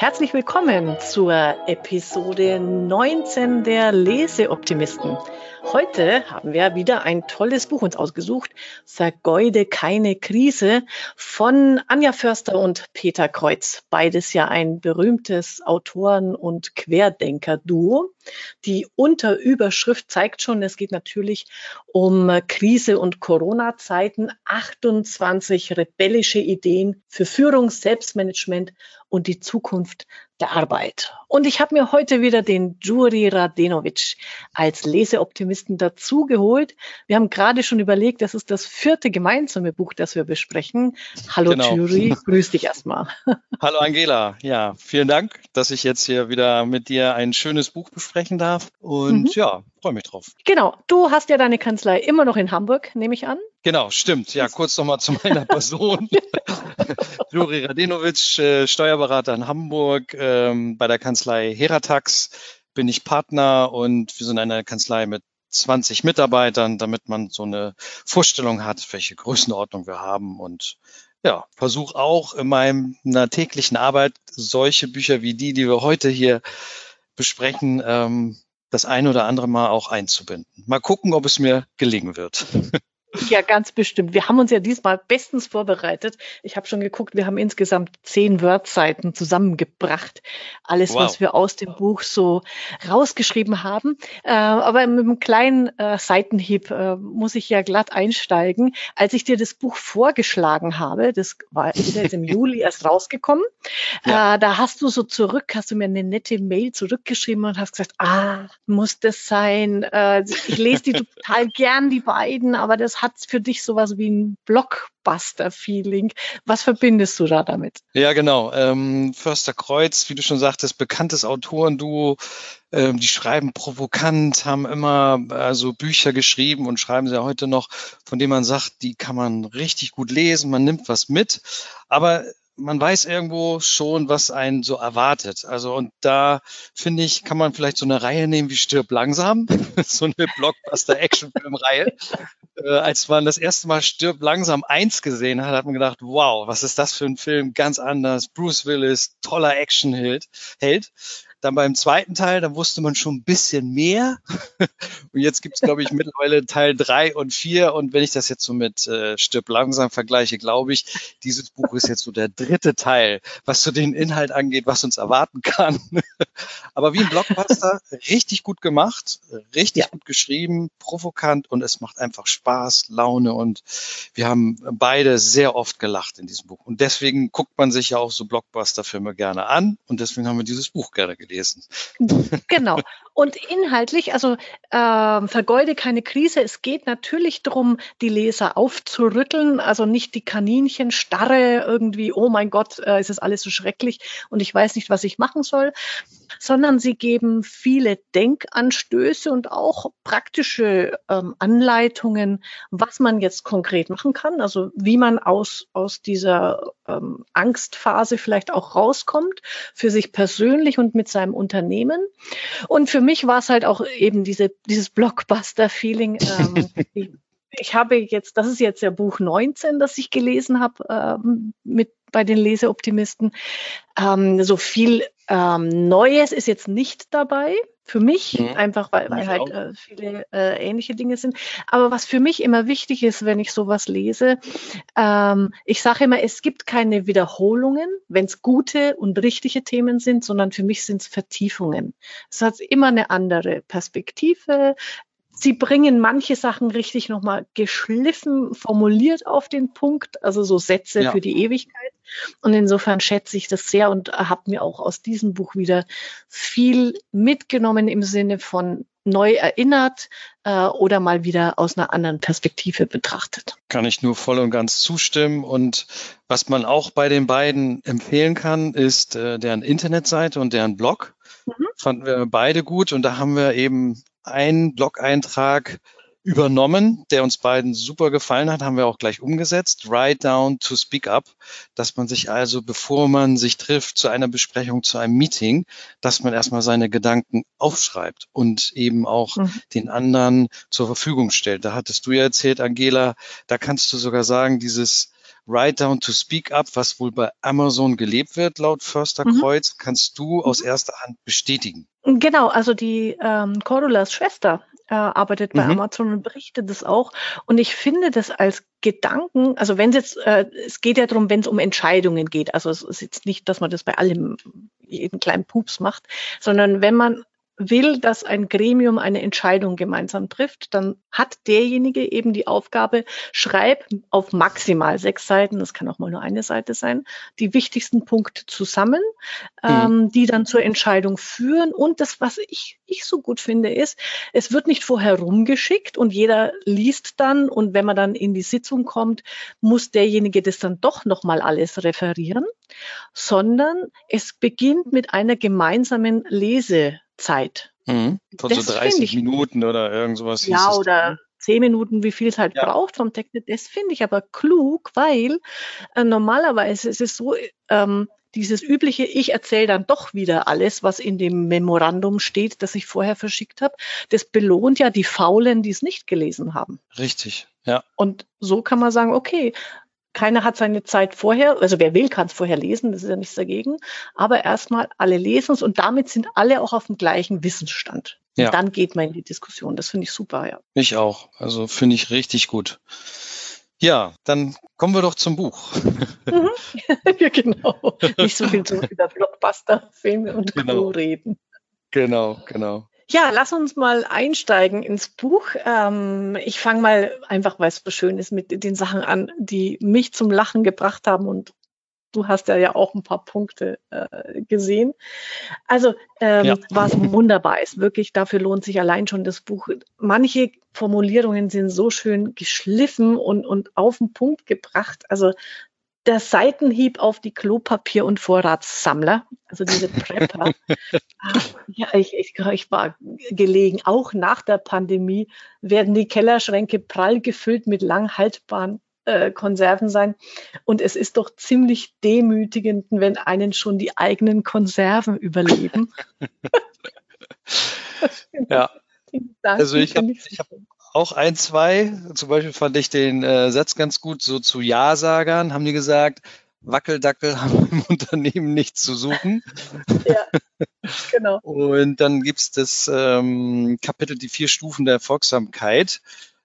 Herzlich willkommen zur Episode 19 der Leseoptimisten. Heute haben wir wieder ein tolles Buch uns ausgesucht, Vergeude keine Krise von Anja Förster und Peter Kreuz. Beides ja ein berühmtes Autoren- und Querdenker-Duo. Die Unterüberschrift zeigt schon, es geht natürlich um Krise und Corona-Zeiten, 28 rebellische Ideen für Führung, Selbstmanagement und die Zukunft der Arbeit. Und ich habe mir heute wieder den Juri Radenovic als Leseoptimisten dazugeholt. Wir haben gerade schon überlegt, das ist das vierte gemeinsame Buch, das wir besprechen. Hallo genau. Juri, grüß dich erstmal. Hallo Angela, ja, vielen Dank, dass ich jetzt hier wieder mit dir ein schönes Buch besprechen darf. Und mhm. ja, freue mich drauf. Genau, du hast ja deine Kanzlei immer noch in Hamburg, nehme ich an. Genau, stimmt. Ja, kurz nochmal zu meiner Person. Juri Radenovic, äh, Steuerberater in Hamburg, ähm, bei der Kanzlei Heratax bin ich Partner und wir sind eine Kanzlei mit 20 Mitarbeitern, damit man so eine Vorstellung hat, welche Größenordnung wir haben und ja, versuche auch in meiner täglichen Arbeit solche Bücher wie die, die wir heute hier besprechen, ähm, das ein oder andere Mal auch einzubinden. Mal gucken, ob es mir gelingen wird. Ja, ganz bestimmt. Wir haben uns ja diesmal bestens vorbereitet. Ich habe schon geguckt, wir haben insgesamt zehn Wordseiten zusammengebracht. Alles, wow. was wir aus dem Buch so rausgeschrieben haben. Äh, aber mit einem kleinen äh, Seitenhieb äh, muss ich ja glatt einsteigen. Als ich dir das Buch vorgeschlagen habe, das war jetzt im Juli erst rausgekommen, ja. Äh, da hast du so zurück, hast du mir eine nette Mail zurückgeschrieben und hast gesagt, ah, muss das sein? Äh, ich lese die total gern, die beiden, aber das hat für dich sowas wie ein Blockbuster-Feeling. Was verbindest du da damit? Ja, genau. Ähm, Förster Kreuz, wie du schon sagtest, bekanntes Autorenduo. Ähm, die schreiben provokant, haben immer also Bücher geschrieben und schreiben sie ja heute noch, von denen man sagt, die kann man richtig gut lesen, man nimmt was mit. Aber man weiß irgendwo schon, was einen so erwartet. Also und da finde ich, kann man vielleicht so eine Reihe nehmen wie Stirb langsam, so eine Blockbuster-Actionfilm-Reihe. Äh, als man das erste Mal Stirb langsam eins gesehen hat, hat man gedacht, wow, was ist das für ein Film? Ganz anders. Bruce Willis, toller Action-Held. Dann beim zweiten Teil, da wusste man schon ein bisschen mehr. und jetzt gibt es, glaube ich, mittlerweile Teil drei und vier. Und wenn ich das jetzt so mit äh, Stirb langsam vergleiche, glaube ich, dieses Buch ist jetzt so der dritte Teil, was so den Inhalt angeht, was uns erwarten kann. Aber wie ein Blockbuster, richtig gut gemacht, richtig ja. gut geschrieben, provokant und es macht einfach Spaß, Laune und wir haben beide sehr oft gelacht in diesem Buch. Und deswegen guckt man sich ja auch so Blockbuster-Filme gerne an und deswegen haben wir dieses Buch gerne gelesen gelesen. Genau. Und inhaltlich, also äh, vergeude keine Krise. Es geht natürlich darum, die Leser aufzurütteln, also nicht die Kaninchen starre irgendwie, oh mein Gott, äh, ist es alles so schrecklich und ich weiß nicht, was ich machen soll, sondern sie geben viele Denkanstöße und auch praktische ähm, Anleitungen, was man jetzt konkret machen kann, also wie man aus, aus dieser ähm, Angstphase vielleicht auch rauskommt, für sich persönlich und mit seinem Unternehmen. Und für mich war es halt auch eben diese, dieses Blockbuster-Feeling. Ähm, ich habe jetzt, das ist jetzt ja Buch 19, das ich gelesen habe ähm, mit bei den Leseoptimisten. Ähm, so viel ähm, Neues ist jetzt nicht dabei. Für mich, mhm. einfach weil, weil halt äh, viele äh, ähnliche Dinge sind. Aber was für mich immer wichtig ist, wenn ich sowas lese, ähm, ich sage immer, es gibt keine Wiederholungen, wenn es gute und richtige Themen sind, sondern für mich sind es Vertiefungen. Es hat immer eine andere Perspektive, Sie bringen manche Sachen richtig nochmal geschliffen, formuliert auf den Punkt, also so Sätze ja. für die Ewigkeit. Und insofern schätze ich das sehr und habe mir auch aus diesem Buch wieder viel mitgenommen im Sinne von neu erinnert äh, oder mal wieder aus einer anderen Perspektive betrachtet. Kann ich nur voll und ganz zustimmen. Und was man auch bei den beiden empfehlen kann, ist äh, deren Internetseite und deren Blog. Mhm. Fanden wir beide gut und da haben wir eben einen Blog-Eintrag übernommen, der uns beiden super gefallen hat, haben wir auch gleich umgesetzt. Write down to speak up, dass man sich also, bevor man sich trifft zu einer Besprechung, zu einem Meeting, dass man erstmal seine Gedanken aufschreibt und eben auch mhm. den anderen zur Verfügung stellt. Da hattest du ja erzählt, Angela, da kannst du sogar sagen, dieses Write Down to Speak Up, was wohl bei Amazon gelebt wird, laut Försterkreuz, mhm. kannst du aus mhm. erster Hand bestätigen. Genau, also die ähm, Cordulas Schwester äh, arbeitet bei mhm. Amazon und berichtet das auch. Und ich finde das als Gedanken, also wenn es jetzt, äh, es geht ja darum, wenn es um Entscheidungen geht. Also es ist jetzt nicht, dass man das bei allem jeden kleinen Pups macht, sondern wenn man will, dass ein Gremium eine Entscheidung gemeinsam trifft, dann hat derjenige eben die Aufgabe, schreib auf maximal sechs Seiten, das kann auch mal nur eine Seite sein, die wichtigsten Punkte zusammen, mhm. ähm, die dann zur Entscheidung führen. Und das, was ich, ich so gut finde, ist, es wird nicht vorher rumgeschickt und jeder liest dann und wenn man dann in die Sitzung kommt, muss derjenige das dann doch nochmal alles referieren, sondern es beginnt mit einer gemeinsamen Lese Zeit. Mhm. Von das so 30 Minuten oder irgend sowas. Ja, oder zehn Minuten, wie viel es halt ja. braucht vom Text. Das finde ich aber klug, weil äh, normalerweise ist es so, ähm, dieses übliche, ich erzähle dann doch wieder alles, was in dem Memorandum steht, das ich vorher verschickt habe, das belohnt ja die Faulen, die es nicht gelesen haben. Richtig, ja. Und so kann man sagen, okay, keiner hat seine Zeit vorher, also wer will, kann es vorher lesen, das ist ja nichts dagegen. Aber erstmal alle lesen es und damit sind alle auch auf dem gleichen Wissensstand. Ja. Und dann geht man in die Diskussion. Das finde ich super, ja. Ich auch. Also finde ich richtig gut. Ja, dann kommen wir doch zum Buch. Mhm. ja, genau. Nicht so viel so über Blockbuster-Filme und genau. Co. reden. Genau, genau. Ja, lass uns mal einsteigen ins Buch. Ähm, ich fange mal einfach, weil es so schön ist, mit den Sachen an, die mich zum Lachen gebracht haben und du hast ja, ja auch ein paar Punkte äh, gesehen. Also ähm, ja. was wunderbar ist, wirklich, dafür lohnt sich allein schon das Buch. Manche Formulierungen sind so schön geschliffen und, und auf den Punkt gebracht. Also der Seitenhieb auf die Klopapier- und Vorratssammler, also diese Prepper. ja, ich, ich, ich war gelegen. Auch nach der Pandemie werden die Kellerschränke prall gefüllt mit lang haltbaren äh, Konserven sein. Und es ist doch ziemlich demütigend, wenn einen schon die eigenen Konserven überleben. ja. Also ich habe ich hab auch ein, zwei. Zum Beispiel fand ich den äh, Satz ganz gut, so zu Ja-Sagern haben die gesagt, Wackeldackel haben im Unternehmen nichts zu suchen. Ja, genau. Und dann gibt's das ähm, Kapitel Die vier Stufen der Folgsamkeit,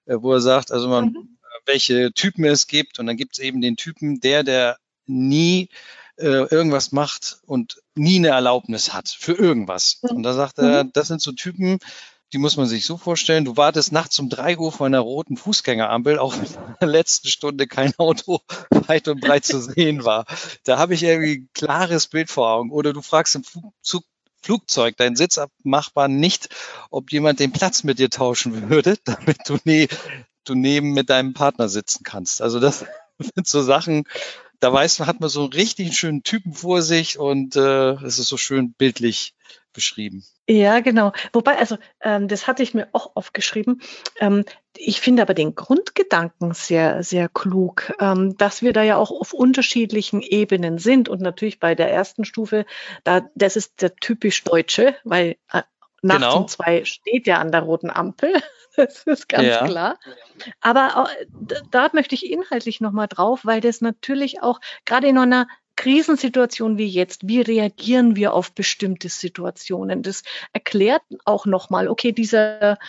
äh, wo er sagt, also man, mhm. welche Typen es gibt. Und dann gibt's eben den Typen, der, der nie äh, irgendwas macht und nie eine Erlaubnis hat für irgendwas. Mhm. Und da sagt er, mhm. das sind so Typen, die muss man sich so vorstellen, du wartest nachts um drei Uhr vor einer roten Fußgängerampel, auch wenn in der letzten Stunde kein Auto weit und breit zu sehen war. Da habe ich irgendwie ein klares Bild vor Augen. Oder du fragst im Flugzug, Flugzeug deinen Sitzabmachbar nicht, ob jemand den Platz mit dir tauschen würde, damit du, ne, du neben mit deinem Partner sitzen kannst. Also das sind so Sachen, da weiß man, hat man so einen richtig schönen Typen vor sich und äh, es ist so schön bildlich beschrieben. Ja, genau. Wobei, also ähm, das hatte ich mir auch aufgeschrieben. Ähm, ich finde aber den Grundgedanken sehr, sehr klug, ähm, dass wir da ja auch auf unterschiedlichen Ebenen sind. Und natürlich bei der ersten Stufe, da, das ist der typisch Deutsche, weil äh, nachts genau. um zwei steht ja an der roten Ampel. Das ist ganz ja. klar. Aber äh, da möchte ich inhaltlich nochmal drauf, weil das natürlich auch gerade in einer Krisensituation wie jetzt, wie reagieren wir auf bestimmte Situationen? Das erklärt auch nochmal, okay, dieser,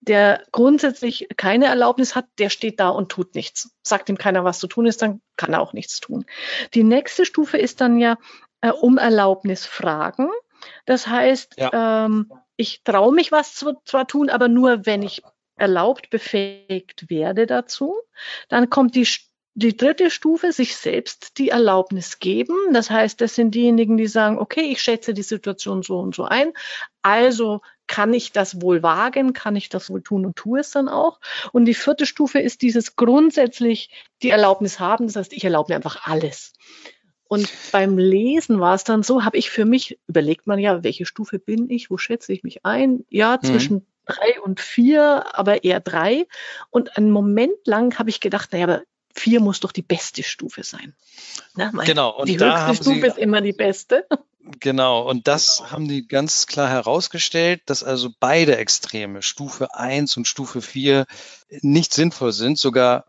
der grundsätzlich keine Erlaubnis hat, der steht da und tut nichts. Sagt ihm keiner, was zu tun ist, dann kann er auch nichts tun. Die nächste Stufe ist dann ja äh, um Erlaubnis fragen. Das heißt, ja. ähm, ich traue mich was zu, zwar tun, aber nur, wenn ich erlaubt befähigt werde dazu. Dann kommt die die dritte Stufe, sich selbst die Erlaubnis geben. Das heißt, das sind diejenigen, die sagen, okay, ich schätze die Situation so und so ein. Also kann ich das wohl wagen, kann ich das wohl tun und tue es dann auch. Und die vierte Stufe ist dieses grundsätzlich die Erlaubnis haben. Das heißt, ich erlaube mir einfach alles. Und beim Lesen war es dann so, habe ich für mich, überlegt man ja, welche Stufe bin ich, wo schätze ich mich ein? Ja, mhm. zwischen mhm. drei und vier, aber eher drei. Und einen Moment lang habe ich gedacht, naja, aber vier muss doch die beste Stufe sein. Na, genau. Und die da höchste Stufe Sie, ist immer die beste. Genau. Und das haben die ganz klar herausgestellt, dass also beide Extreme, Stufe 1 und Stufe 4, nicht sinnvoll sind, sogar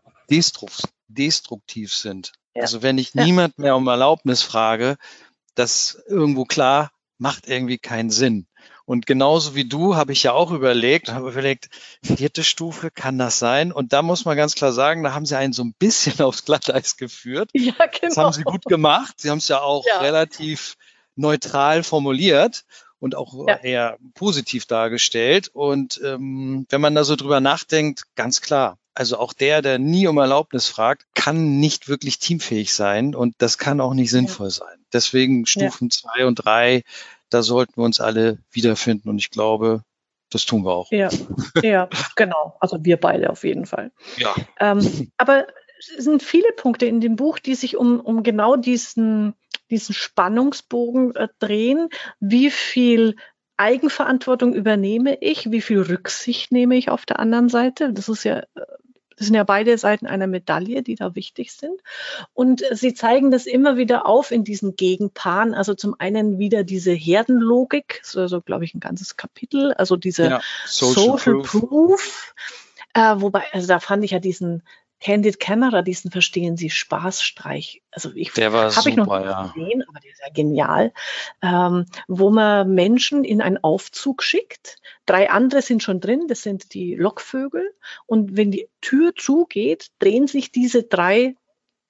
destruktiv sind. Ja. Also wenn ich ja. niemand mehr um Erlaubnis frage, das irgendwo klar macht irgendwie keinen Sinn. Und genauso wie du habe ich ja auch überlegt, habe überlegt, vierte Stufe, kann das sein? Und da muss man ganz klar sagen, da haben sie einen so ein bisschen aufs Glatteis geführt. Ja, genau. Das haben sie gut gemacht. Sie haben es ja auch ja. relativ neutral formuliert und auch ja. eher positiv dargestellt. Und ähm, wenn man da so drüber nachdenkt, ganz klar. Also auch der, der nie um Erlaubnis fragt, kann nicht wirklich teamfähig sein und das kann auch nicht sinnvoll sein. Deswegen Stufen zwei und drei da sollten wir uns alle wiederfinden und ich glaube, das tun wir auch. Ja, ja, genau. Also wir beide auf jeden Fall. Ja. Ähm, aber es sind viele Punkte in dem Buch, die sich um, um genau diesen, diesen Spannungsbogen äh, drehen. Wie viel Eigenverantwortung übernehme ich? Wie viel Rücksicht nehme ich auf der anderen Seite? Das ist ja äh, das sind ja beide Seiten einer Medaille, die da wichtig sind. Und sie zeigen das immer wieder auf in diesen Gegenpaaren. Also zum einen wieder diese Herdenlogik, so, so glaube ich, ein ganzes Kapitel, also diese ja, Social, Social, Proof. Proof äh, wobei, also da fand ich ja diesen Candid Camera, diesen verstehen Sie Spaßstreich. Also ich habe ich noch nicht ja. gesehen, aber der ist ja genial, ähm, wo man Menschen in einen Aufzug schickt. Drei andere sind schon drin, das sind die Lockvögel. Und wenn die Tür zugeht, drehen sich diese drei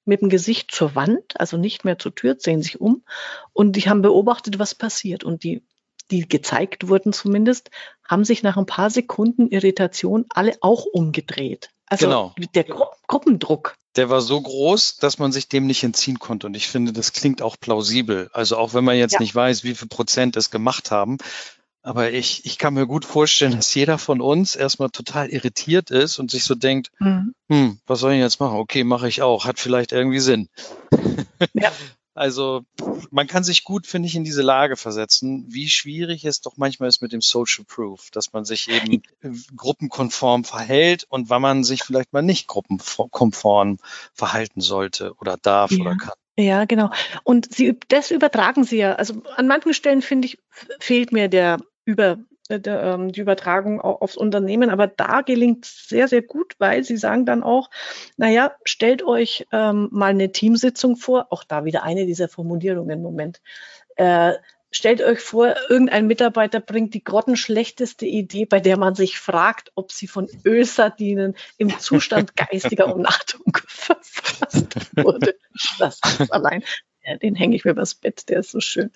mit dem Gesicht zur Wand, also nicht mehr zur Tür, drehen sich um und die haben beobachtet, was passiert. Und die die gezeigt wurden zumindest, haben sich nach ein paar Sekunden Irritation alle auch umgedreht. Also genau. der Gruppendruck. Der war so groß, dass man sich dem nicht entziehen konnte. Und ich finde, das klingt auch plausibel. Also auch wenn man jetzt ja. nicht weiß, wie viel Prozent es gemacht haben. Aber ich, ich kann mir gut vorstellen, dass jeder von uns erstmal total irritiert ist und sich so denkt, mhm. hm, was soll ich jetzt machen? Okay, mache ich auch. Hat vielleicht irgendwie Sinn. Ja. Also man kann sich gut, finde ich, in diese Lage versetzen, wie schwierig es doch manchmal ist mit dem Social Proof, dass man sich eben gruppenkonform verhält und wann man sich vielleicht mal nicht gruppenkonform verhalten sollte oder darf ja. oder kann. Ja, genau. Und sie, das übertragen sie ja. Also an manchen Stellen, finde ich, fehlt mir der über die Übertragung aufs Unternehmen. Aber da gelingt sehr, sehr gut, weil sie sagen dann auch, naja, stellt euch ähm, mal eine Teamsitzung vor, auch da wieder eine dieser Formulierungen, Moment. Äh, stellt euch vor, irgendein Mitarbeiter bringt die grottenschlechteste Idee, bei der man sich fragt, ob sie von Ölsardinen im Zustand geistiger Umnachtung verfasst wurde. Das ist allein, den hänge ich mir übers Bett, der ist so schön.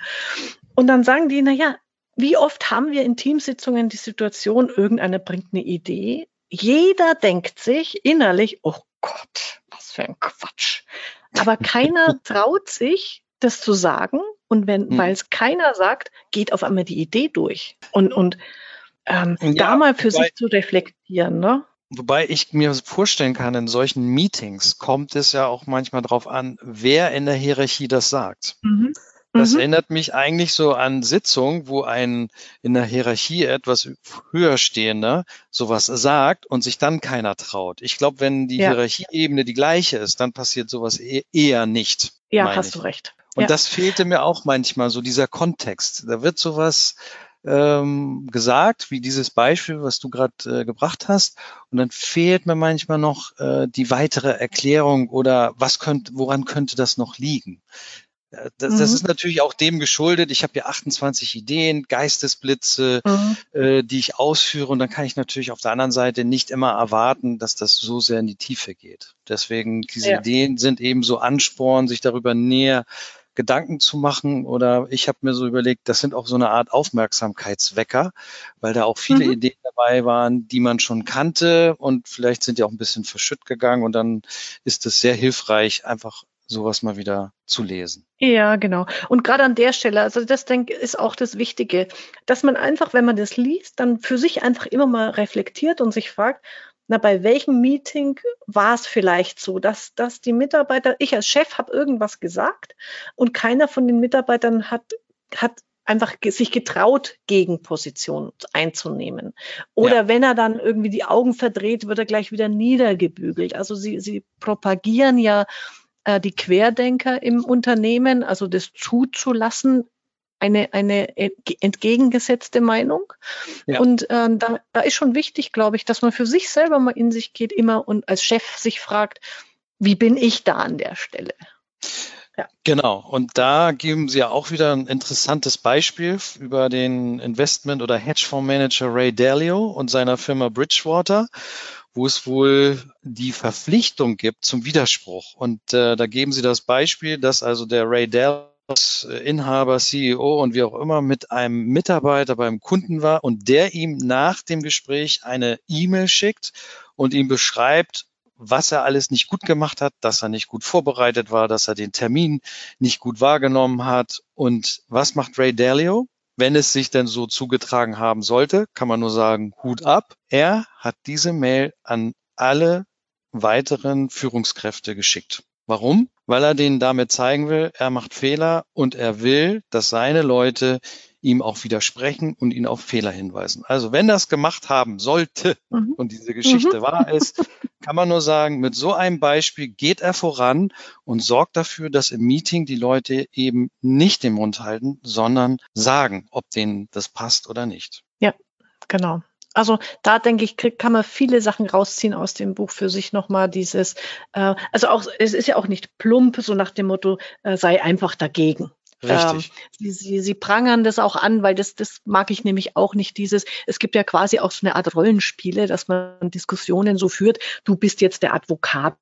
Und dann sagen die, naja, wie oft haben wir in Teamsitzungen die Situation, irgendeiner bringt eine Idee, jeder denkt sich innerlich, oh Gott, was für ein Quatsch. Aber keiner traut sich, das zu sagen. Und wenn, hm. weil es keiner sagt, geht auf einmal die Idee durch. Und, und ähm, ja, da mal für wobei, sich zu reflektieren, ne? Wobei ich mir vorstellen kann, in solchen Meetings kommt es ja auch manchmal darauf an, wer in der Hierarchie das sagt. Mhm. Das mhm. erinnert mich eigentlich so an Sitzungen, wo ein in der Hierarchie etwas höher stehender sowas sagt und sich dann keiner traut. Ich glaube, wenn die ja. Hierarchieebene die gleiche ist, dann passiert sowas e eher nicht. Ja, hast ich. du recht. Und ja. das fehlte mir auch manchmal, so dieser Kontext. Da wird sowas ähm, gesagt, wie dieses Beispiel, was du gerade äh, gebracht hast. Und dann fehlt mir manchmal noch äh, die weitere Erklärung oder was könnte, woran könnte das noch liegen? Äh, das, mhm. das ist natürlich auch dem geschuldet. Ich habe ja 28 Ideen, Geistesblitze, mhm. äh, die ich ausführe. Und dann kann ich natürlich auf der anderen Seite nicht immer erwarten, dass das so sehr in die Tiefe geht. Deswegen, diese ja. Ideen sind eben so Ansporn, sich darüber näher Gedanken zu machen. Oder ich habe mir so überlegt, das sind auch so eine Art Aufmerksamkeitswecker, weil da auch viele mhm. Ideen dabei waren, die man schon kannte und vielleicht sind die auch ein bisschen verschütt gegangen. Und dann ist es sehr hilfreich, einfach sowas mal wieder zu lesen. Ja, genau. Und gerade an der Stelle, also das denke ist auch das Wichtige, dass man einfach, wenn man das liest, dann für sich einfach immer mal reflektiert und sich fragt, na, bei welchem Meeting war es vielleicht so, dass, dass die Mitarbeiter, ich als Chef habe irgendwas gesagt und keiner von den Mitarbeitern hat, hat einfach sich getraut, Gegenposition einzunehmen. Oder ja. wenn er dann irgendwie die Augen verdreht, wird er gleich wieder niedergebügelt. Also sie, sie propagieren ja äh, die Querdenker im Unternehmen, also das zuzulassen, eine, eine entgegengesetzte Meinung. Ja. Und äh, da, da ist schon wichtig, glaube ich, dass man für sich selber mal in sich geht immer und als Chef sich fragt, wie bin ich da an der Stelle? Ja. Genau. Und da geben Sie ja auch wieder ein interessantes Beispiel über den Investment- oder Hedgefondsmanager Ray Dalio und seiner Firma Bridgewater, wo es wohl die Verpflichtung gibt zum Widerspruch. Und äh, da geben Sie das Beispiel, dass also der Ray Dalio Inhaber, CEO und wie auch immer mit einem Mitarbeiter beim Kunden war und der ihm nach dem Gespräch eine E-Mail schickt und ihm beschreibt, was er alles nicht gut gemacht hat, dass er nicht gut vorbereitet war, dass er den Termin nicht gut wahrgenommen hat. Und was macht Ray Dalio? Wenn es sich denn so zugetragen haben sollte, kann man nur sagen, Hut ab. Er hat diese Mail an alle weiteren Führungskräfte geschickt. Warum? Weil er denen damit zeigen will, er macht Fehler und er will, dass seine Leute ihm auch widersprechen und ihn auf Fehler hinweisen. Also wenn das gemacht haben sollte mhm. und diese Geschichte mhm. wahr ist, kann man nur sagen, mit so einem Beispiel geht er voran und sorgt dafür, dass im Meeting die Leute eben nicht den Mund halten, sondern sagen, ob denen das passt oder nicht. Ja, genau. Also da denke ich, kann man viele Sachen rausziehen aus dem Buch für sich nochmal dieses, äh, also auch, es ist ja auch nicht plump, so nach dem Motto, äh, sei einfach dagegen. Richtig. Ähm, sie, sie, sie prangern das auch an, weil das, das mag ich nämlich auch nicht, dieses, es gibt ja quasi auch so eine Art Rollenspiele, dass man Diskussionen so führt, du bist jetzt der Advokat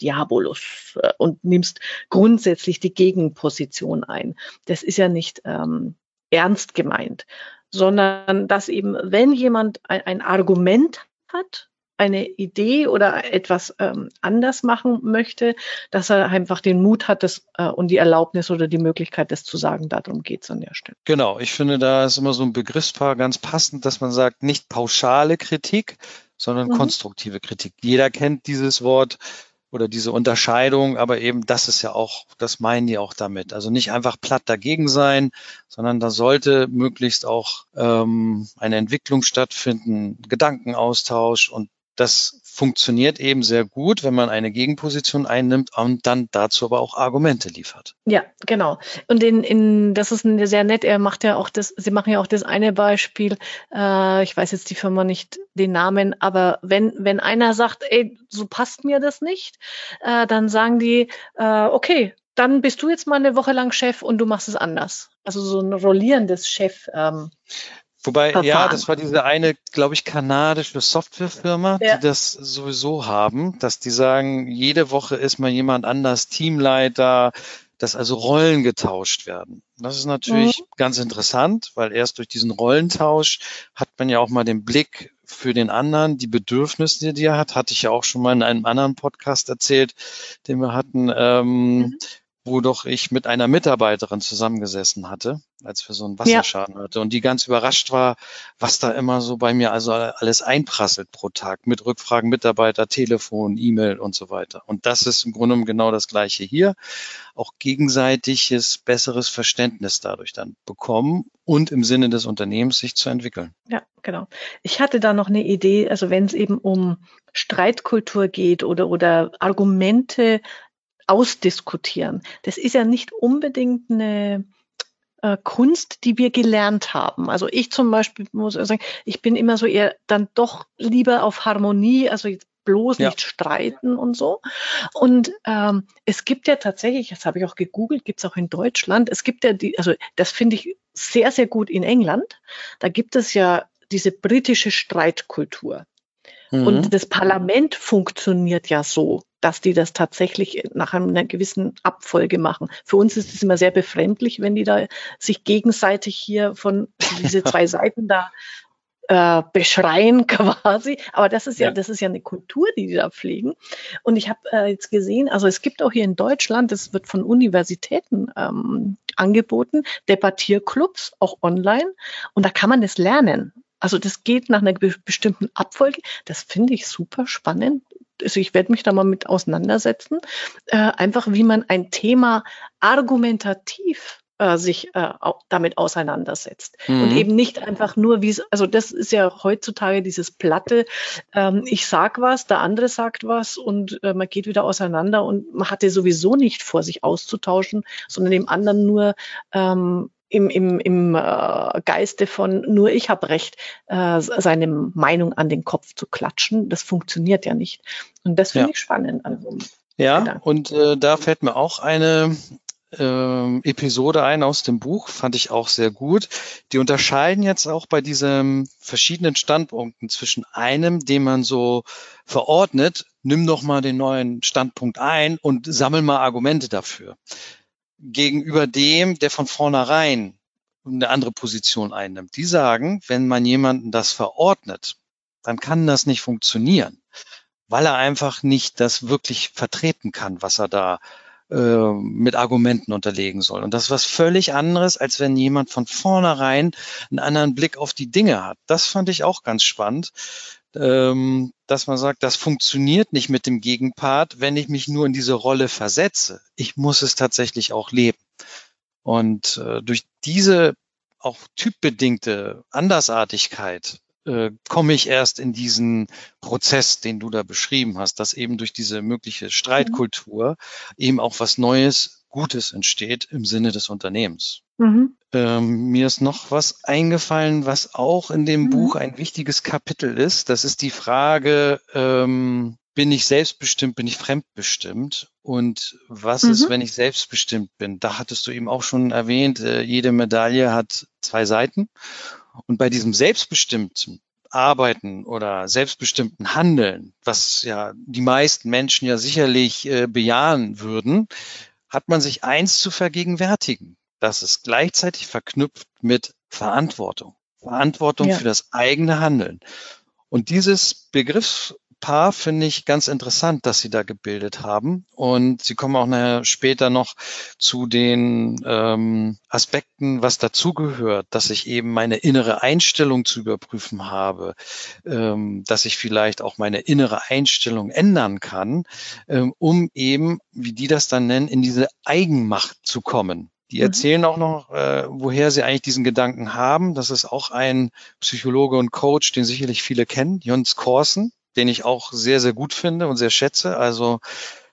Diabolus äh, und nimmst grundsätzlich die Gegenposition ein. Das ist ja nicht ähm, ernst gemeint, sondern dass eben, wenn jemand ein, ein Argument hat, eine Idee oder etwas ähm, anders machen möchte, dass er einfach den Mut hat das, äh, und die Erlaubnis oder die Möglichkeit, das zu sagen. Darum geht es an der Stelle. Genau, ich finde, da ist immer so ein Begriffspaar ganz passend, dass man sagt, nicht pauschale Kritik, sondern mhm. konstruktive Kritik. Jeder kennt dieses Wort oder diese Unterscheidung, aber eben das ist ja auch, das meinen die auch damit. Also nicht einfach platt dagegen sein, sondern da sollte möglichst auch ähm, eine Entwicklung stattfinden, Gedankenaustausch und das funktioniert eben sehr gut, wenn man eine Gegenposition einnimmt und dann dazu aber auch Argumente liefert. Ja, genau. Und in, in das ist sehr nett. Er macht ja auch das, Sie machen ja auch das eine Beispiel. Äh, ich weiß jetzt die Firma nicht den Namen, aber wenn wenn einer sagt, ey, so passt mir das nicht, äh, dann sagen die, äh, okay, dann bist du jetzt mal eine Woche lang Chef und du machst es anders. Also so ein rollierendes Chef. Ähm, Wobei, Verfahren. ja, das war diese eine, glaube ich, kanadische Softwarefirma, ja. die das sowieso haben, dass die sagen, jede Woche ist mal jemand anders Teamleiter, dass also Rollen getauscht werden. Das ist natürlich mhm. ganz interessant, weil erst durch diesen Rollentausch hat man ja auch mal den Blick für den anderen, die Bedürfnisse, die er hat, hatte ich ja auch schon mal in einem anderen Podcast erzählt, den wir hatten. Ähm, mhm wo doch ich mit einer Mitarbeiterin zusammengesessen hatte, als wir so einen Wasserschaden ja. hatte und die ganz überrascht war, was da immer so bei mir also alles einprasselt pro Tag mit Rückfragen Mitarbeiter, Telefon, E-Mail und so weiter. Und das ist im Grunde genau das Gleiche hier. Auch gegenseitiges, besseres Verständnis dadurch dann bekommen und im Sinne des Unternehmens sich zu entwickeln. Ja, genau. Ich hatte da noch eine Idee, also wenn es eben um Streitkultur geht oder, oder Argumente ausdiskutieren. Das ist ja nicht unbedingt eine äh, Kunst, die wir gelernt haben. Also ich zum Beispiel muss sagen, ich bin immer so eher dann doch lieber auf Harmonie, also jetzt bloß ja. nicht streiten und so. Und ähm, es gibt ja tatsächlich, das habe ich auch gegoogelt, gibt es auch in Deutschland, es gibt ja die, also das finde ich sehr, sehr gut in England. Da gibt es ja diese britische Streitkultur. Mhm. Und das Parlament funktioniert ja so, dass die das tatsächlich nach einer gewissen Abfolge machen. Für uns ist es immer sehr befremdlich, wenn die da sich gegenseitig hier von diese zwei Seiten da äh, beschreien quasi. Aber das ist ja, ja, das ist ja eine Kultur, die die da pflegen. Und ich habe äh, jetzt gesehen, also es gibt auch hier in Deutschland, das wird von Universitäten ähm, angeboten, Debattierclubs, auch online. Und da kann man das lernen. Also das geht nach einer bestimmten Abfolge. Das finde ich super spannend. Also ich werde mich da mal mit auseinandersetzen. Äh, einfach wie man ein Thema argumentativ äh, sich äh, damit auseinandersetzt. Mhm. Und eben nicht einfach nur, wie es, also das ist ja heutzutage dieses Platte, ähm, ich sag was, der andere sagt was und äh, man geht wieder auseinander und man hatte sowieso nicht vor, sich auszutauschen, sondern dem anderen nur ähm, im, im, im äh, Geiste von nur ich habe recht, äh, seine Meinung an den Kopf zu klatschen. Das funktioniert ja nicht. Und das finde ja. ich spannend. Also Ja, Gedanken. und äh, da fällt mir auch eine äh, Episode ein aus dem Buch, fand ich auch sehr gut. Die unterscheiden jetzt auch bei diesen verschiedenen Standpunkten zwischen einem, den man so verordnet, nimm doch mal den neuen Standpunkt ein und sammel mal Argumente dafür. Gegenüber dem, der von vornherein eine andere Position einnimmt. Die sagen, wenn man jemanden das verordnet, dann kann das nicht funktionieren, weil er einfach nicht das wirklich vertreten kann, was er da äh, mit Argumenten unterlegen soll. Und das ist was völlig anderes, als wenn jemand von vornherein einen anderen Blick auf die Dinge hat. Das fand ich auch ganz spannend, ähm, dass man sagt, das funktioniert nicht mit dem Gegenpart, wenn ich mich nur in diese Rolle versetze. Ich muss es tatsächlich auch leben. Und äh, durch diese auch typbedingte Andersartigkeit äh, komme ich erst in diesen Prozess, den du da beschrieben hast, dass eben durch diese mögliche Streitkultur eben auch was Neues, Gutes entsteht im Sinne des Unternehmens. Mhm. Ähm, mir ist noch was eingefallen, was auch in dem mhm. Buch ein wichtiges Kapitel ist. Das ist die Frage, ähm, bin ich selbstbestimmt, bin ich fremdbestimmt? Und was mhm. ist, wenn ich selbstbestimmt bin? Da hattest du eben auch schon erwähnt, äh, jede Medaille hat zwei Seiten. Und bei diesem selbstbestimmten Arbeiten oder selbstbestimmten Handeln, was ja die meisten Menschen ja sicherlich äh, bejahen würden, hat man sich eins zu vergegenwärtigen. Das ist gleichzeitig verknüpft mit Verantwortung. Verantwortung ja. für das eigene Handeln. Und dieses Begriffs, Paar finde ich ganz interessant, dass Sie da gebildet haben. Und Sie kommen auch nachher später noch zu den ähm, Aspekten, was dazugehört, dass ich eben meine innere Einstellung zu überprüfen habe, ähm, dass ich vielleicht auch meine innere Einstellung ändern kann, ähm, um eben, wie die das dann nennen, in diese Eigenmacht zu kommen. Die mhm. erzählen auch noch, äh, woher sie eigentlich diesen Gedanken haben. Das ist auch ein Psychologe und Coach, den sicherlich viele kennen, Jons Korsen den ich auch sehr, sehr gut finde und sehr schätze. Also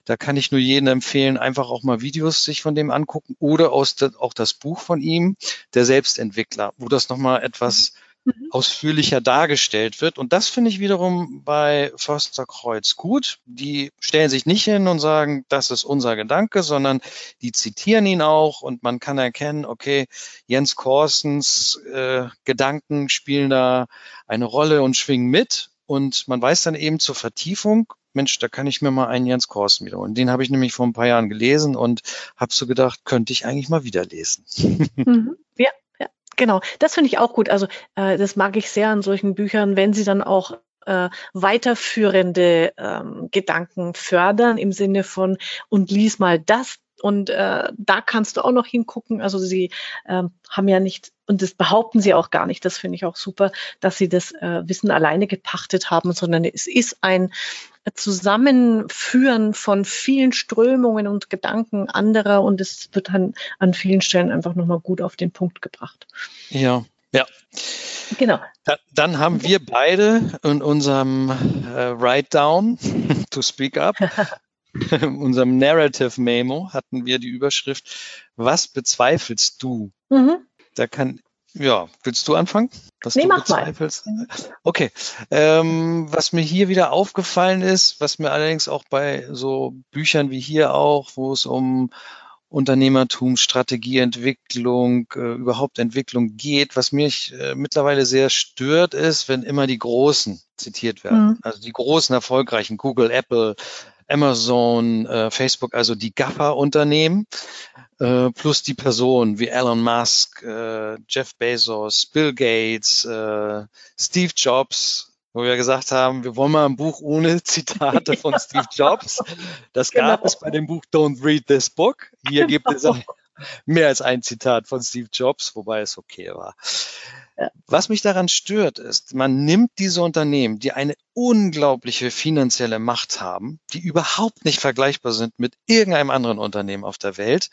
da kann ich nur jedem empfehlen, einfach auch mal Videos sich von dem angucken oder aus de, auch das Buch von ihm, der Selbstentwickler, wo das nochmal etwas mhm. ausführlicher dargestellt wird. Und das finde ich wiederum bei Förster Kreuz gut. Die stellen sich nicht hin und sagen, das ist unser Gedanke, sondern die zitieren ihn auch und man kann erkennen, okay, Jens Korsens äh, Gedanken spielen da eine Rolle und schwingen mit. Und man weiß dann eben zur Vertiefung, Mensch, da kann ich mir mal einen Jens Korsen wiederholen. Den habe ich nämlich vor ein paar Jahren gelesen und habe so gedacht, könnte ich eigentlich mal wieder lesen. Mhm. Ja, ja, genau. Das finde ich auch gut. Also äh, das mag ich sehr an solchen Büchern, wenn sie dann auch äh, weiterführende ähm, Gedanken fördern im Sinne von und lies mal das und äh, da kannst du auch noch hingucken. Also sie äh, haben ja nicht, und das behaupten sie auch gar nicht, das finde ich auch super, dass sie das äh, Wissen alleine gepachtet haben, sondern es ist ein Zusammenführen von vielen Strömungen und Gedanken anderer und es wird dann an vielen Stellen einfach nochmal gut auf den Punkt gebracht. Ja, ja. Genau. Da, dann haben wir beide in unserem äh, Write Down to Speak Up unserem Narrative Memo hatten wir die Überschrift, was bezweifelst du? Mhm. Da kann, ja, willst du anfangen? Was nee, du mach bezweifelst? Mal. Okay. Ähm, was mir hier wieder aufgefallen ist, was mir allerdings auch bei so Büchern wie hier auch, wo es um Unternehmertum, Strategieentwicklung, äh, überhaupt Entwicklung geht. Was mich äh, mittlerweile sehr stört, ist, wenn immer die Großen zitiert werden. Mhm. Also die großen, erfolgreichen Google, Apple, Amazon, äh, Facebook, also die GAFA-Unternehmen, äh, plus die Personen wie Elon Musk, äh, Jeff Bezos, Bill Gates, äh, Steve Jobs, wo wir gesagt haben, wir wollen mal ein Buch ohne Zitate von Steve Jobs. Das genau. gab es bei dem Buch Don't Read This Book. Hier genau. gibt es genau. mehr als ein Zitat von Steve Jobs, wobei es okay war. Was mich daran stört, ist, man nimmt diese Unternehmen, die eine unglaubliche finanzielle Macht haben, die überhaupt nicht vergleichbar sind mit irgendeinem anderen Unternehmen auf der Welt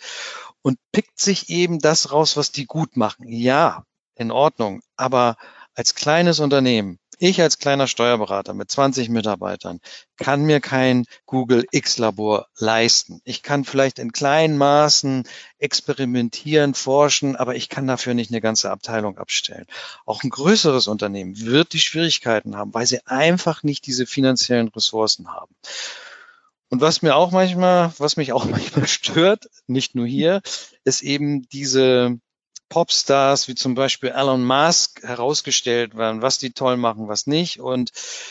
und pickt sich eben das raus, was die gut machen. Ja, in Ordnung, aber als kleines Unternehmen ich als kleiner Steuerberater mit 20 Mitarbeitern kann mir kein Google X-Labor leisten. Ich kann vielleicht in kleinen Maßen experimentieren, forschen, aber ich kann dafür nicht eine ganze Abteilung abstellen. Auch ein größeres Unternehmen wird die Schwierigkeiten haben, weil sie einfach nicht diese finanziellen Ressourcen haben. Und was mir auch manchmal, was mich auch manchmal stört, nicht nur hier, ist eben diese Popstars wie zum Beispiel Elon Musk herausgestellt werden, was die toll machen, was nicht. Und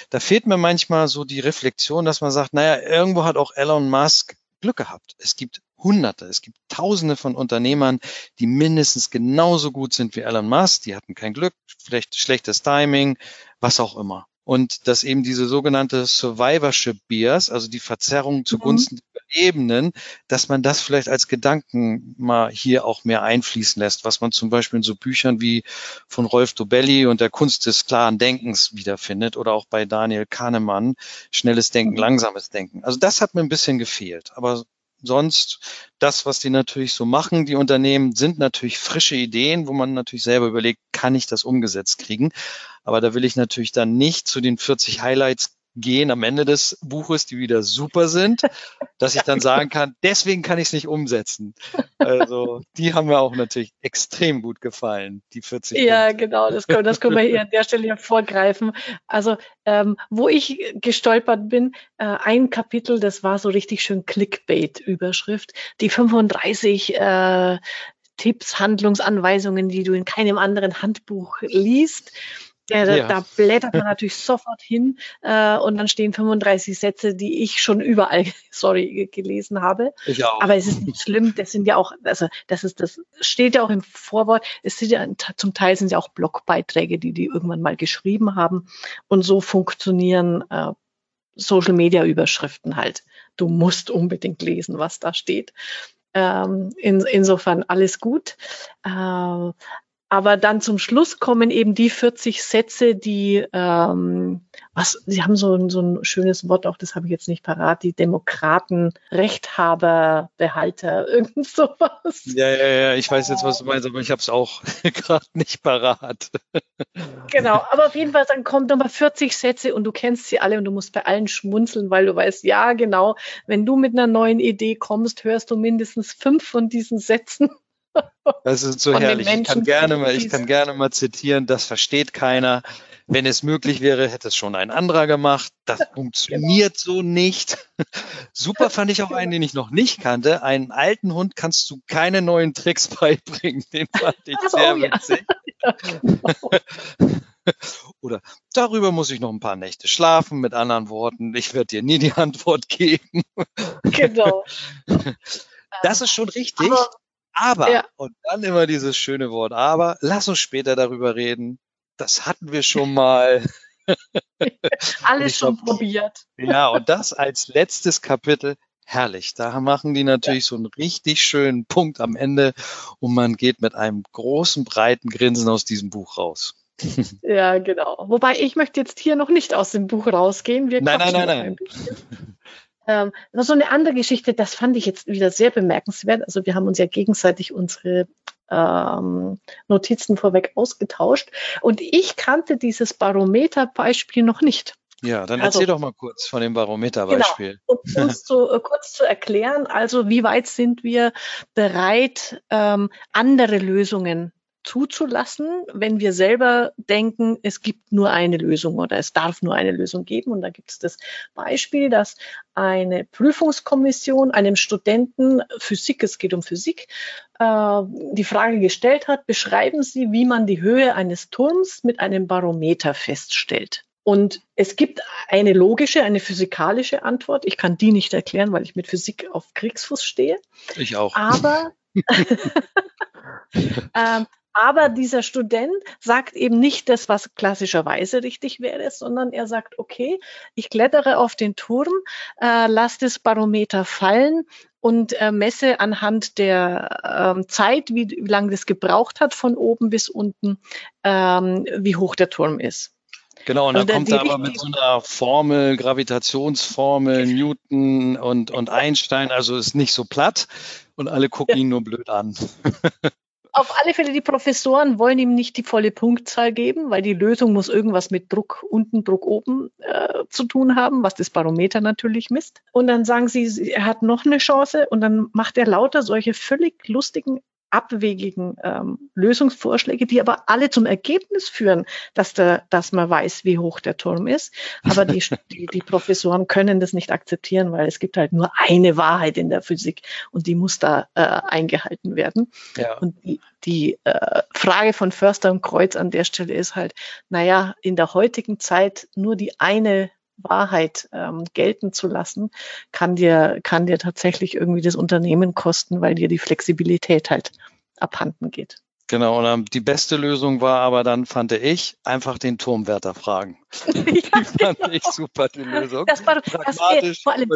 da fehlt mir manchmal so die Reflexion, dass man sagt, naja, irgendwo hat auch Elon Musk Glück gehabt. Es gibt Hunderte, es gibt Tausende von Unternehmern, die mindestens genauso gut sind wie Elon Musk. Die hatten kein Glück, vielleicht schlechtes Timing, was auch immer und dass eben diese sogenannte Survivorship Bias, also die Verzerrung zugunsten mhm. der Überlebenden, dass man das vielleicht als Gedanken mal hier auch mehr einfließen lässt, was man zum Beispiel in so Büchern wie von Rolf Dobelli und der Kunst des klaren Denkens wiederfindet oder auch bei Daniel Kahnemann, schnelles Denken, mhm. langsames Denken. Also das hat mir ein bisschen gefehlt, aber sonst das, was die natürlich so machen, die Unternehmen, sind natürlich frische Ideen, wo man natürlich selber überlegt, kann ich das umgesetzt kriegen? Aber da will ich natürlich dann nicht zu den 40 Highlights gehen am Ende des Buches, die wieder super sind, dass ich dann sagen kann, deswegen kann ich es nicht umsetzen. Also die haben mir auch natürlich extrem gut gefallen, die 40. Ja, Punkte. genau, das können, das können wir hier an der Stelle hervorgreifen. Also ähm, wo ich gestolpert bin, äh, ein Kapitel, das war so richtig schön Clickbait-Überschrift, die 35 äh, Tipps, Handlungsanweisungen, die du in keinem anderen Handbuch liest. Ja, da, ja. da blättert man natürlich sofort hin äh, und dann stehen 35 Sätze, die ich schon überall, sorry, gelesen habe. Ich auch. Aber es ist nicht schlimm, das sind ja auch, also das ist, das steht ja auch im Vorwort, es sind ja zum Teil sind ja auch Blogbeiträge, die die irgendwann mal geschrieben haben und so funktionieren äh, Social Media Überschriften halt. Du musst unbedingt lesen, was da steht. Ähm, in, insofern alles gut. Äh, aber dann zum Schluss kommen eben die 40 Sätze, die, ähm, was, sie haben so, so ein schönes Wort, auch das habe ich jetzt nicht parat, die Demokraten, Rechthaber, Behalter, irgend sowas. Ja, ja, ja, ich weiß jetzt, was du meinst, aber ich habe es auch gerade nicht parat. genau, aber auf jeden Fall, dann kommen nochmal 40 Sätze und du kennst sie alle und du musst bei allen schmunzeln, weil du weißt, ja, genau, wenn du mit einer neuen Idee kommst, hörst du mindestens fünf von diesen Sätzen. Das ist so herrlich. Ich kann, gerne mal, ich kann gerne mal zitieren, das versteht keiner. Wenn es möglich wäre, hätte es schon ein anderer gemacht. Das funktioniert genau. so nicht. Super fand ich auch einen, den ich noch nicht kannte. Einen alten Hund kannst du keine neuen Tricks beibringen. Den fand ich sehr oh, witzig. Ja. Genau. Oder darüber muss ich noch ein paar Nächte schlafen. Mit anderen Worten, ich werde dir nie die Antwort geben. Genau. Das ist schon richtig. Aber aber, ja. und dann immer dieses schöne Wort, aber, lass uns später darüber reden. Das hatten wir schon mal. Alles schon glaub, probiert. Ja, und das als letztes Kapitel. Herrlich. Da machen die natürlich ja. so einen richtig schönen Punkt am Ende und man geht mit einem großen, breiten Grinsen aus diesem Buch raus. Ja, genau. Wobei ich möchte jetzt hier noch nicht aus dem Buch rausgehen. Wir nein, nein, nein, nein. Ähm, so eine andere Geschichte, das fand ich jetzt wieder sehr bemerkenswert. Also wir haben uns ja gegenseitig unsere ähm, Notizen vorweg ausgetauscht und ich kannte dieses Barometer-Beispiel noch nicht. Ja, dann also, erzähl doch mal kurz von dem Barometer-Beispiel. Genau, um uns zu, äh, kurz zu erklären, also wie weit sind wir bereit, ähm, andere Lösungen zuzulassen, wenn wir selber denken, es gibt nur eine Lösung oder es darf nur eine Lösung geben. Und da gibt es das Beispiel, dass eine Prüfungskommission einem Studenten Physik, es geht um Physik, äh, die Frage gestellt hat, beschreiben Sie, wie man die Höhe eines Turms mit einem Barometer feststellt. Und es gibt eine logische, eine physikalische Antwort. Ich kann die nicht erklären, weil ich mit Physik auf Kriegsfuß stehe. Ich auch. Aber ähm, aber dieser Student sagt eben nicht das, was klassischerweise richtig wäre, sondern er sagt, okay, ich klettere auf den Turm, äh, lasse das Barometer fallen und äh, messe anhand der ähm, Zeit, wie, wie lange das gebraucht hat von oben bis unten, ähm, wie hoch der Turm ist. Genau, und also dann kommt er aber mit so einer Formel, Gravitationsformel, Newton und, und Einstein, also ist nicht so platt und alle gucken ja. ihn nur blöd an. auf alle Fälle, die Professoren wollen ihm nicht die volle Punktzahl geben, weil die Lösung muss irgendwas mit Druck unten, Druck oben äh, zu tun haben, was das Barometer natürlich misst. Und dann sagen sie, er hat noch eine Chance und dann macht er lauter solche völlig lustigen abwegigen ähm, Lösungsvorschläge, die aber alle zum Ergebnis führen, dass, der, dass man weiß, wie hoch der Turm ist. Aber die, die, die Professoren können das nicht akzeptieren, weil es gibt halt nur eine Wahrheit in der Physik und die muss da äh, eingehalten werden. Ja. Und die, die äh, Frage von Förster und Kreuz an der Stelle ist halt, naja, in der heutigen Zeit nur die eine Wahrheit ähm, gelten zu lassen, kann dir, kann dir tatsächlich irgendwie das Unternehmen kosten, weil dir die Flexibilität halt abhanden geht. Genau, und die beste Lösung war aber dann, fand ich, einfach den Turmwärter fragen. die fand ich super, die Lösung. Das war Pragmatisch, das, vor allem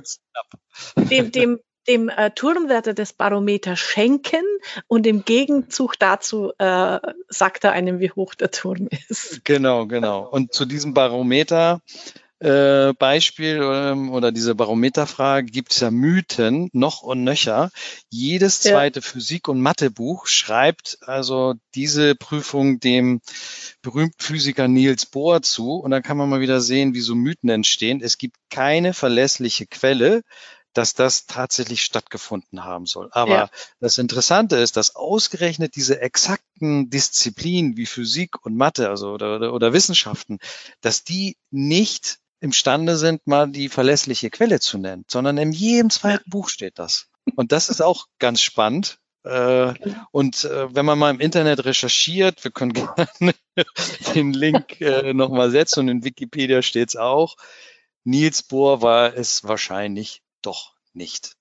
dem, dem, dem äh, Turmwärter das Barometer schenken und im Gegenzug dazu äh, sagt er einem, wie hoch der Turm ist. Genau, genau. Und zu diesem Barometer äh, Beispiel ähm, oder diese Barometerfrage gibt es ja Mythen noch und nöcher. Jedes zweite ja. Physik- und Mathebuch schreibt also diese Prüfung dem berühmten Physiker Niels Bohr zu. Und dann kann man mal wieder sehen, wie so Mythen entstehen. Es gibt keine verlässliche Quelle, dass das tatsächlich stattgefunden haben soll. Aber ja. das Interessante ist, dass ausgerechnet diese exakten Disziplinen wie Physik und Mathe, also oder, oder, oder Wissenschaften, dass die nicht imstande sind, mal die verlässliche Quelle zu nennen, sondern in jedem zweiten Buch steht das. Und das ist auch ganz spannend. Äh, und äh, wenn man mal im Internet recherchiert, wir können gerne den Link äh, nochmal setzen und in Wikipedia steht es auch, Niels Bohr war es wahrscheinlich doch nicht.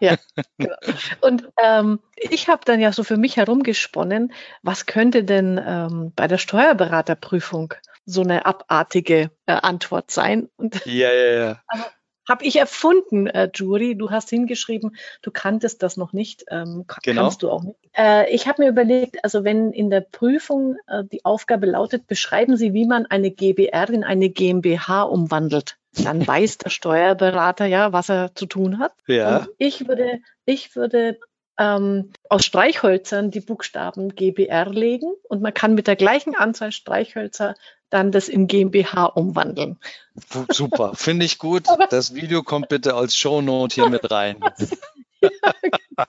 Ja, genau. Und ähm, ich habe dann ja so für mich herumgesponnen, was könnte denn ähm, bei der Steuerberaterprüfung so eine abartige äh, Antwort sein? Und ja, ja, ja. Habe ich erfunden, äh, Jury. Du hast hingeschrieben, du kanntest das noch nicht. Ähm, genau. Kannst du auch nicht. Äh, ich habe mir überlegt, also wenn in der Prüfung äh, die Aufgabe lautet, beschreiben Sie, wie man eine GBR in eine GmbH umwandelt dann weiß der Steuerberater ja, was er zu tun hat. Ja. Und ich würde, ich würde ähm, aus Streichhölzern die Buchstaben GBR legen und man kann mit der gleichen Anzahl Streichhölzer dann das in GmbH umwandeln. Super, finde ich gut. das Video kommt bitte als Shownote hier mit rein. ja, genau.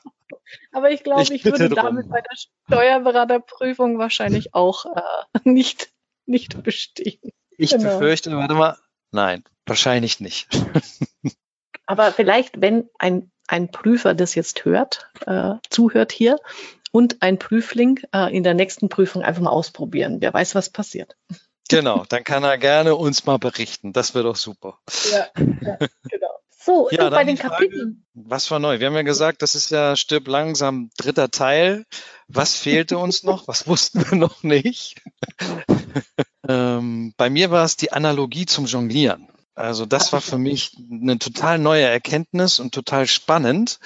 Aber ich glaube, ich, ich würde drum. damit bei der Steuerberaterprüfung wahrscheinlich auch äh, nicht, nicht bestehen. Ich genau. befürchte, warte mal, nein, Wahrscheinlich nicht. Aber vielleicht, wenn ein, ein Prüfer das jetzt hört, äh, zuhört hier und ein Prüfling äh, in der nächsten Prüfung einfach mal ausprobieren. Wer weiß, was passiert. Genau, dann kann er gerne uns mal berichten. Das wäre doch super. Ja, ja genau. So, ja, bei den Frage, Kapiteln. Was war neu? Wir haben ja gesagt, das ist ja stirb langsam dritter Teil. Was fehlte uns noch? Was wussten wir noch nicht? ähm, bei mir war es die Analogie zum Jonglieren. Also das war für mich eine total neue Erkenntnis und total spannend,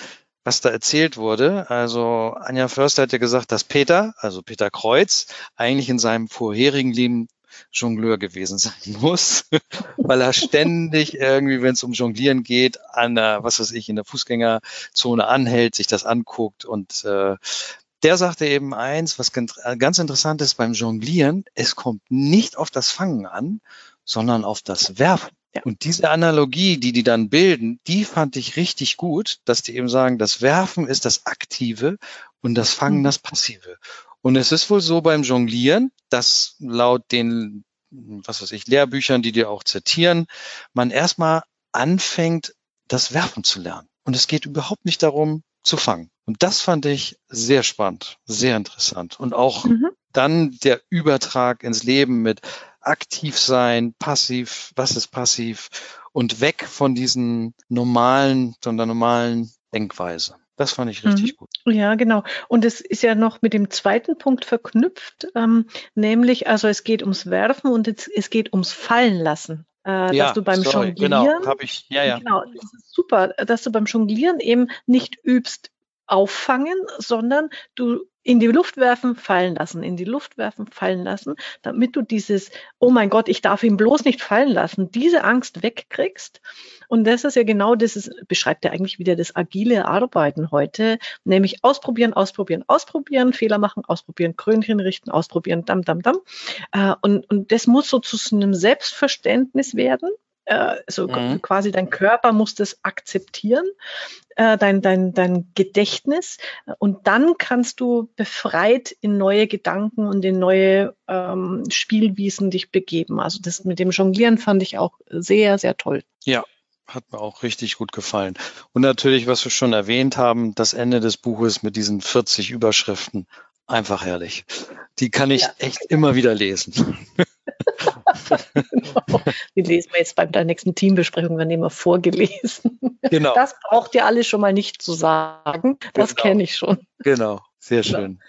was da erzählt wurde. Also Anja Förster hat ja gesagt, dass Peter, also Peter Kreuz, eigentlich in seinem vorherigen Leben Jongleur gewesen sein muss, weil er ständig irgendwie, wenn es um Jonglieren geht, an der, was weiß ich, in der Fußgängerzone anhält, sich das anguckt und äh, der sagte eben eins, was ganz interessant ist beim Jonglieren, es kommt nicht auf das Fangen an, sondern auf das Werfen. Ja. Und diese Analogie, die die dann bilden, die fand ich richtig gut, dass die eben sagen, das Werfen ist das Aktive und das Fangen mhm. das Passive. Und es ist wohl so beim Jonglieren, dass laut den, was weiß ich, Lehrbüchern, die dir auch zitieren, man erstmal anfängt, das Werfen zu lernen. Und es geht überhaupt nicht darum, zu fangen. Und das fand ich sehr spannend, sehr interessant. Und auch mhm. dann der Übertrag ins Leben mit, aktiv sein, passiv, was ist passiv und weg von diesen normalen, von der normalen Denkweise. Das fand ich richtig mhm. gut. Ja, genau. Und es ist ja noch mit dem zweiten Punkt verknüpft, ähm, nämlich, also es geht ums Werfen und es, es geht ums Fallenlassen. Äh, ja, dass du beim sorry, genau, Jonglieren, genau, habe ich, ja, ja. Genau, das ist super, dass du beim Jonglieren eben nicht übst, auffangen, sondern du in die Luft werfen, fallen lassen, in die Luft werfen, fallen lassen, damit du dieses, oh mein Gott, ich darf ihn bloß nicht fallen lassen, diese Angst wegkriegst. Und das ist ja genau das, ist, beschreibt ja eigentlich wieder das agile Arbeiten heute, nämlich ausprobieren, ausprobieren, ausprobieren, Fehler machen, ausprobieren, Krönchen richten, ausprobieren, dam, dam, dam. Äh, und, und das muss so zu einem Selbstverständnis werden Äh, so mhm. quasi dein Körper muss das akzeptieren, äh, dein, dein, dein Gedächtnis. Und dann kannst du befreit in neue Gedanken und in neue ähm, Spielwiesen dich begeben. Also das mit dem Jonglieren fand ich auch sehr, sehr toll. Ja, hat mir auch richtig gut gefallen. Und natürlich, was wir schon erwähnt haben, das Ende des Buches mit diesen 40 Überschriften. Einfach herrlich. Die kann ich ja. echt immer wieder lesen. genau. Die lesen wir jetzt bei der nächsten Teambesprechung, nehmen wir vorgelesen. Genau. Das braucht ihr alle schon mal nicht zu sagen. Das genau. kenne ich schon. Genau, sehr genau. schön.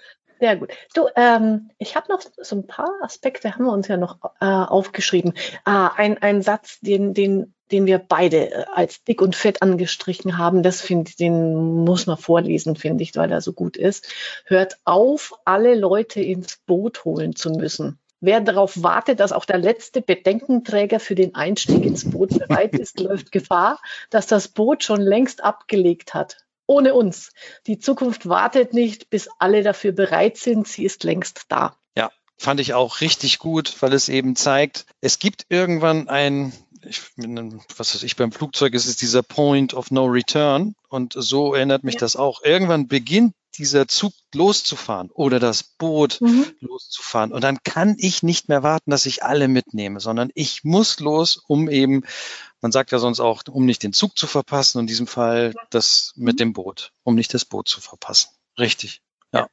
Sehr gut. Du, ähm, ich habe noch so ein paar Aspekte, haben wir uns ja noch äh, aufgeschrieben. Ah, ein, ein Satz, den, den, den wir beide äh, als dick und fett angestrichen haben, das finde den muss man vorlesen, finde ich, weil er so gut ist. Hört auf, alle Leute ins Boot holen zu müssen. Wer darauf wartet, dass auch der letzte Bedenkenträger für den Einstieg ins Boot bereit ist, läuft Gefahr, dass das Boot schon längst abgelegt hat ohne uns. Die Zukunft wartet nicht, bis alle dafür bereit sind. Sie ist längst da. Ja, fand ich auch richtig gut, weil es eben zeigt, es gibt irgendwann ein, ich, was weiß ich, beim Flugzeug ist es dieser Point of No Return. Und so erinnert mich ja. das auch. Irgendwann beginnt dieser Zug loszufahren oder das Boot mhm. loszufahren. Und dann kann ich nicht mehr warten, dass ich alle mitnehme, sondern ich muss los, um eben man sagt ja sonst auch, um nicht den Zug zu verpassen, in diesem Fall das mit mhm. dem Boot, um nicht das Boot zu verpassen. Richtig. Ja.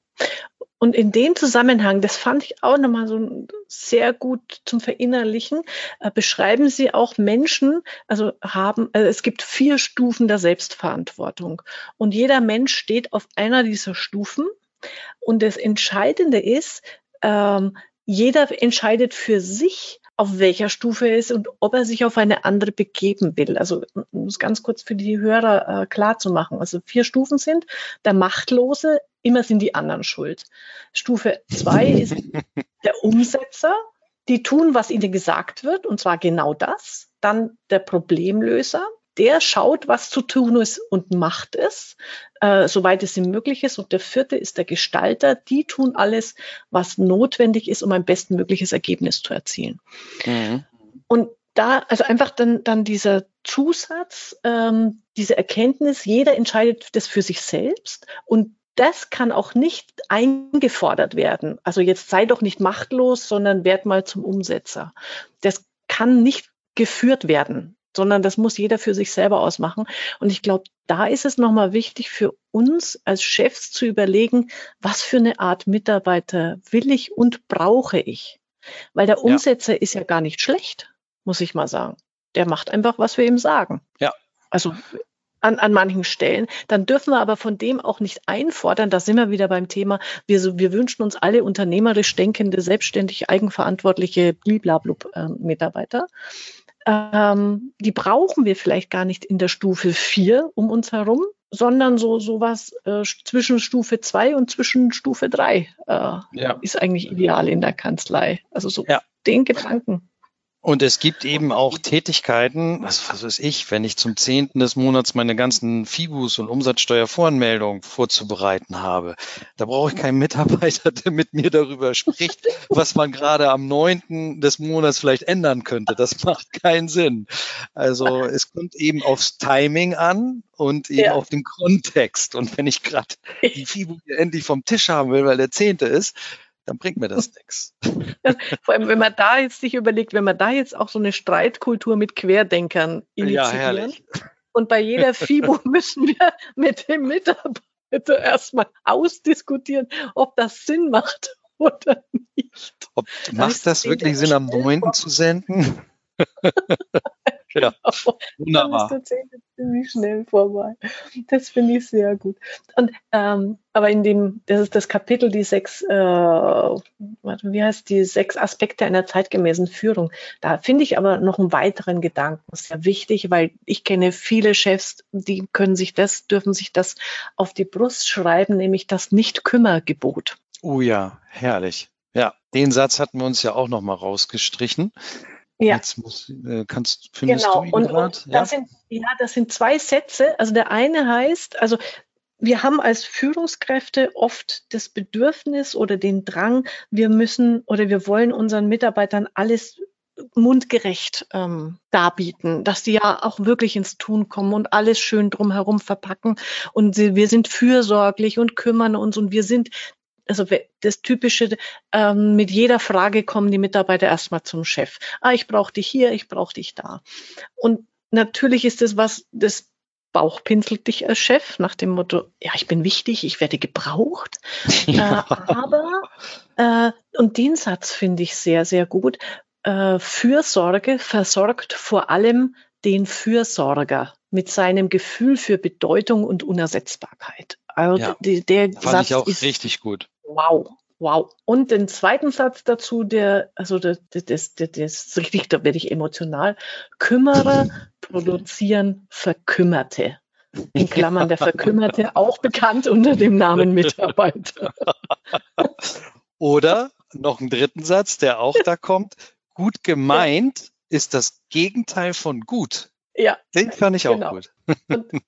Und in dem Zusammenhang, das fand ich auch nochmal so sehr gut zum Verinnerlichen, äh, beschreiben Sie auch Menschen, also haben, also es gibt vier Stufen der Selbstverantwortung. Und jeder Mensch steht auf einer dieser Stufen. Und das Entscheidende ist, ähm, jeder entscheidet für sich, auf welcher Stufe er ist und ob er sich auf eine andere begeben will. Also um es ganz kurz für die Hörer äh, klar zu machen. Also vier Stufen sind der Machtlose, immer sind die anderen schuld. Stufe zwei ist der Umsetzer, die tun, was ihnen gesagt wird, und zwar genau das. Dann der Problemlöser, der schaut, was zu tun ist und macht es, äh, soweit es ihm möglich ist. Und der vierte ist der Gestalter. Die tun alles, was notwendig ist, um ein bestmögliches Ergebnis zu erzielen. Mhm. Und da, also einfach dann, dann dieser Zusatz, ähm, diese Erkenntnis, jeder entscheidet das für sich selbst und das kann auch nicht eingefordert werden. Also jetzt sei doch nicht machtlos, sondern werd mal zum Umsetzer. Das kann nicht geführt werden sondern das muss jeder für sich selber ausmachen. Und ich glaube, da ist es nochmal wichtig für uns als Chefs zu überlegen, was für eine Art Mitarbeiter will ich und brauche ich. Weil der Umsetzer ja. ist ja gar nicht schlecht, muss ich mal sagen. Der macht einfach, was wir ihm sagen. Ja. Also an, an manchen Stellen. Dann dürfen wir aber von dem auch nicht einfordern, da sind wir wieder beim Thema, wir, so, wir wünschen uns alle unternehmerisch denkende, selbstständig, eigenverantwortliche Bliblablub-Mitarbeiter. Äh, ähm, die brauchen wir vielleicht gar nicht in der Stufe 4 um uns herum, sondern so sowas äh, zwischen Stufe 2 und zwischen Stufe 3 äh, ja. ist eigentlich ideal in der Kanzlei. Also so ja. den Gedanken. Und es gibt eben auch Tätigkeiten, was, was weiß ich, wenn ich zum zehnten des Monats meine ganzen FIBUS und Umsatzsteuervoranmeldungen vorzubereiten habe. Da brauche ich keinen Mitarbeiter, der mit mir darüber spricht, was man gerade am neunten des Monats vielleicht ändern könnte. Das macht keinen Sinn. Also es kommt eben aufs Timing an und eben ja. auf den Kontext. Und wenn ich gerade die FIBU endlich vom Tisch haben will, weil der zehnte ist, dann bringt mir das nichts. Vor allem, wenn man da jetzt sich überlegt, wenn man da jetzt auch so eine Streitkultur mit Querdenkern initiieren. Ja, und bei jeder FIBO müssen wir mit dem Mitarbeiter erstmal ausdiskutieren, ob das Sinn macht oder nicht. Ob, macht das wirklich Sinn, am 9. zu senden? Ja. Wunderbar. Dann ist der ziemlich schnell vorbei. Das finde ich sehr gut. Und ähm, aber in dem, das ist das Kapitel, die sechs, äh, warte, wie heißt die sechs Aspekte einer zeitgemäßen Führung. Da finde ich aber noch einen weiteren Gedanken sehr wichtig, weil ich kenne viele Chefs, die können sich das, dürfen sich das auf die Brust schreiben, nämlich das Nicht-Kümmergebot. Oh ja, herrlich. Ja, den Satz hatten wir uns ja auch noch mal rausgestrichen. Ja. Jetzt muss, äh, kannst, findest genau. du ihn und, und ja? Das sind, ja, das sind zwei Sätze. Also der eine heißt, also wir haben als Führungskräfte oft das Bedürfnis oder den Drang, wir müssen oder wir wollen unseren Mitarbeitern alles mundgerecht ähm, darbieten, dass die ja auch wirklich ins Tun kommen und alles schön drumherum verpacken und sie, wir sind fürsorglich und kümmern uns und wir sind also das typische, ähm, mit jeder Frage kommen die Mitarbeiter erstmal zum Chef. Ah, ich brauche dich hier, ich brauche dich da. Und natürlich ist das was, das bauchpinselt dich als Chef nach dem Motto, ja, ich bin wichtig, ich werde gebraucht. Ja. Äh, aber, äh, und den Satz finde ich sehr, sehr gut, äh, Fürsorge versorgt vor allem den Fürsorger mit seinem Gefühl für Bedeutung und Unersetzbarkeit. Also ja, die, der fand Satz ich auch ist richtig gut. Wow, wow. Und den zweiten Satz dazu, der, also das, das, das, das ist richtig, da werde ich emotional. Kümmerer produzieren Verkümmerte. In Klammern der Verkümmerte, auch bekannt unter dem Namen Mitarbeiter. Oder noch einen dritten Satz, der auch da kommt. Gut gemeint ist das Gegenteil von gut. Ja. Den fand ich genau. auch gut. Und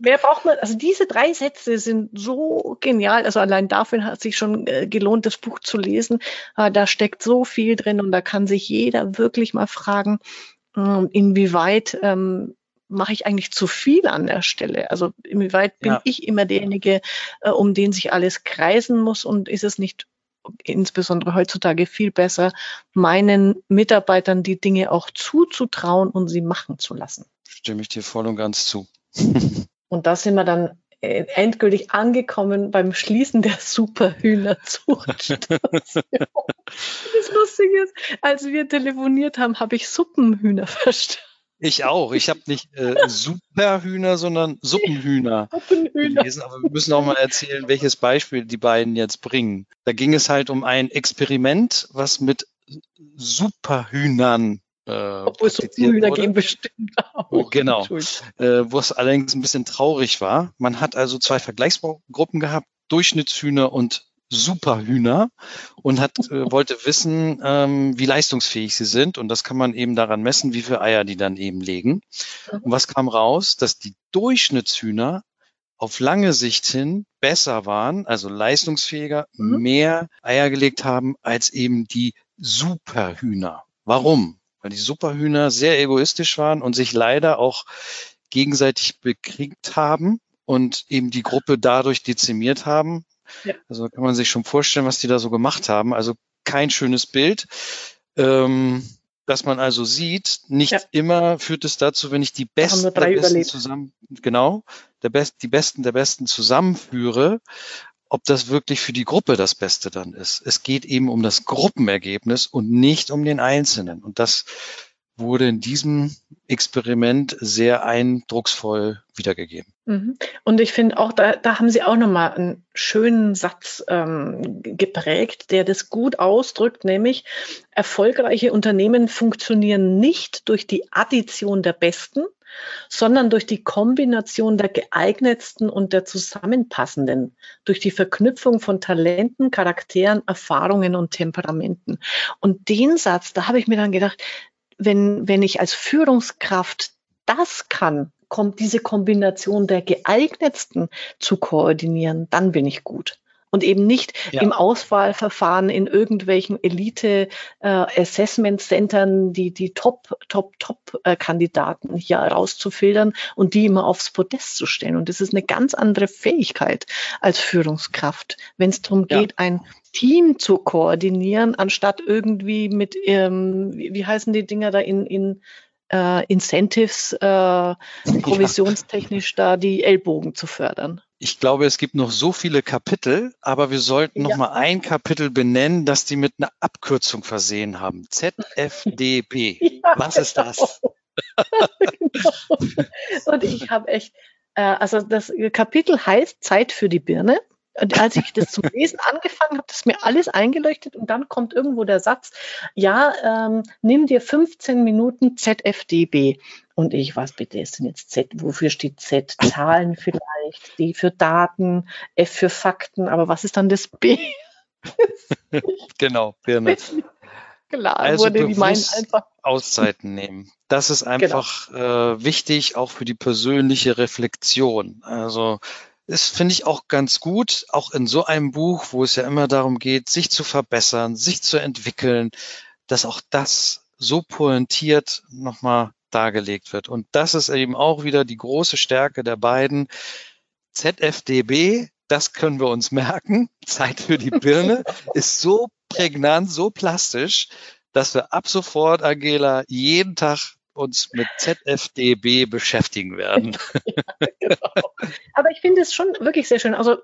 Mehr braucht man, also diese drei Sätze sind so genial. Also allein dafür hat sich schon äh, gelohnt, das Buch zu lesen. Äh, da steckt so viel drin und da kann sich jeder wirklich mal fragen, äh, inwieweit ähm, mache ich eigentlich zu viel an der Stelle? Also inwieweit bin ja. ich immer derjenige, äh, um den sich alles kreisen muss und ist es nicht insbesondere heutzutage viel besser, meinen Mitarbeitern die Dinge auch zuzutrauen und sie machen zu lassen? Stimme ich dir voll und ganz zu. Und da sind wir dann äh, endgültig angekommen beim Schließen der Superhühnerzucht. das Lustige ist, als wir telefoniert haben, habe ich Suppenhühner verstanden. Ich auch. Ich habe nicht äh, Superhühner, sondern Suppenhühner, Suppenhühner gelesen. Aber wir müssen auch mal erzählen, welches Beispiel die beiden jetzt bringen. Da ging es halt um ein Experiment, was mit Superhühnern äh, Obwohl es so Hühner gehen bestimmt auch. Oh, genau. Äh, wo es allerdings ein bisschen traurig war. Man hat also zwei Vergleichsgruppen gehabt, Durchschnittshühner und Superhühner und hat, äh, wollte wissen, ähm, wie leistungsfähig sie sind. Und das kann man eben daran messen, wie viele Eier die dann eben legen. Und was kam raus? Dass die Durchschnittshühner auf lange Sicht hin besser waren, also leistungsfähiger, mhm. mehr Eier gelegt haben als eben die Superhühner. Warum? Weil die Superhühner sehr egoistisch waren und sich leider auch gegenseitig bekriegt haben und eben die Gruppe dadurch dezimiert haben. Ja. Also kann man sich schon vorstellen, was die da so gemacht haben. Also kein schönes Bild. Ähm, dass man also sieht, nicht ja. immer führt es dazu, wenn ich die Besten der Besten zusammen, genau, der Best, die Besten der Besten zusammenführe, ob das wirklich für die Gruppe das Beste dann ist. Es geht eben um das Gruppenergebnis und nicht um den Einzelnen. Und das wurde in diesem Experiment sehr eindrucksvoll wiedergegeben. Mhm. Und ich finde auch, da, da haben Sie auch nochmal einen schönen Satz ähm, geprägt, der das gut ausdrückt, nämlich erfolgreiche Unternehmen funktionieren nicht durch die Addition der Besten, sondern durch die Kombination der geeignetsten und der zusammenpassenden, durch die Verknüpfung von Talenten, Charakteren, Erfahrungen und Temperamenten. Und den Satz, da habe ich mir dann gedacht, wenn, wenn ich als Führungskraft das kann, kommt diese Kombination der geeignetsten zu koordinieren, dann bin ich gut und eben nicht ja. im Auswahlverfahren in irgendwelchen Elite äh, die die Top Top Top äh, hier rauszufiltern und die immer aufs Podest zu stellen und das ist eine ganz andere Fähigkeit als Führungskraft, wenn es darum ja. geht, ein Team zu koordinieren, anstatt irgendwie mit ähm, wie, wie heißen die Dinger da in in äh, Incentives äh, provisionstechnisch da die Ellbogen zu fördern. Ich glaube, es gibt noch so viele Kapitel, aber wir sollten ja. noch mal ein Kapitel benennen, das die mit einer Abkürzung versehen haben. ZFDB. Ja, Was ist das? genau. Und ich habe echt, äh, also das Kapitel heißt Zeit für die Birne. Und als ich das zum Lesen angefangen habe, ist mir alles eingeleuchtet und dann kommt irgendwo der Satz, ja, ähm, nimm dir 15 Minuten ZFDB. Und ich, was bitte ist denn jetzt Z? Wofür steht Z? Zahlen vielleicht, D für Daten, F für Fakten, aber was ist dann das B? genau, Birne. Klar, also wurde die meinen einfach. Auszeiten nehmen. Das ist genau. einfach genau. äh, wichtig, auch für die persönliche Reflexion. Also ist, finde ich, auch ganz gut, auch in so einem Buch, wo es ja immer darum geht, sich zu verbessern, sich zu entwickeln, dass auch das so pointiert nochmal dargelegt wird. Und das ist eben auch wieder die große Stärke der beiden. ZFDB, das können wir uns merken. Zeit für die Birne ist so prägnant, so plastisch, dass wir ab sofort, Angela, jeden Tag uns mit ZFDB beschäftigen werden. Ja, genau. Aber ich finde es schon wirklich sehr schön. Also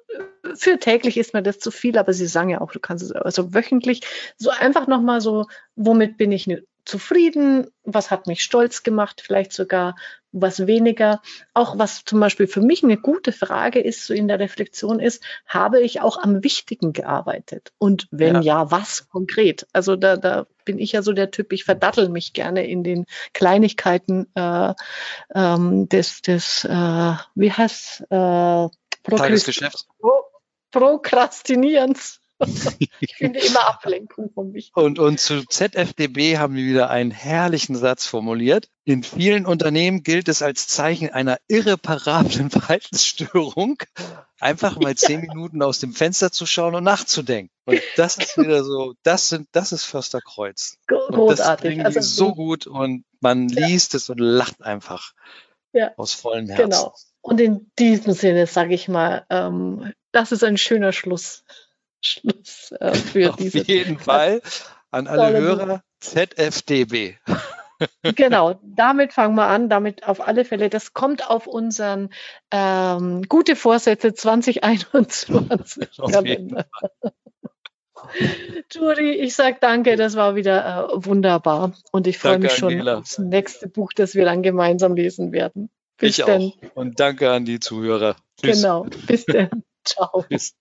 für täglich ist mir das zu viel, aber Sie sagen ja auch, du kannst es also wöchentlich so einfach nochmal so, womit bin ich zufrieden, was hat mich stolz gemacht, vielleicht sogar was weniger. Auch was zum Beispiel für mich eine gute Frage ist, so in der Reflexion ist, habe ich auch am Wichtigen gearbeitet? Und wenn ja, ja was konkret? Also da, da bin ich ja so der Typ, ich verdattel mich gerne in den Kleinigkeiten äh, ähm, des, des äh, wie heißt äh, Tagesgeschäft. Prokrastinierens. ich finde immer Ablenkung von mich. Und, und zu ZFDB haben wir wieder einen herrlichen Satz formuliert. In vielen Unternehmen gilt es als Zeichen einer irreparablen Verhaltensstörung, einfach mal zehn Minuten aus dem Fenster zu schauen und nachzudenken. Und das ist wieder so, das sind, das ist Försterkreuz. Großartig. das also, so gut und man liest ja. es und lacht einfach ja. aus vollem Herzen. Genau. Und in diesem Sinne sage ich mal, ähm, das ist ein schöner Schluss. Schluss äh, für Auf diese. Auf jeden Fall an alle Hörer ZFDB. genau, damit fangen wir an, damit auf alle Fälle. Das kommt auf unseren ähm, gute Vorsätze 2021 Kalender. Juri, ich sage danke, das war wieder äh, wunderbar und ich freue mich schon Angela. aufs nächste Buch, das wir dann gemeinsam lesen werden. Bis ich denn. auch und danke an die Zuhörer. Tschüss. Genau, bis dann. Ciao. Bis.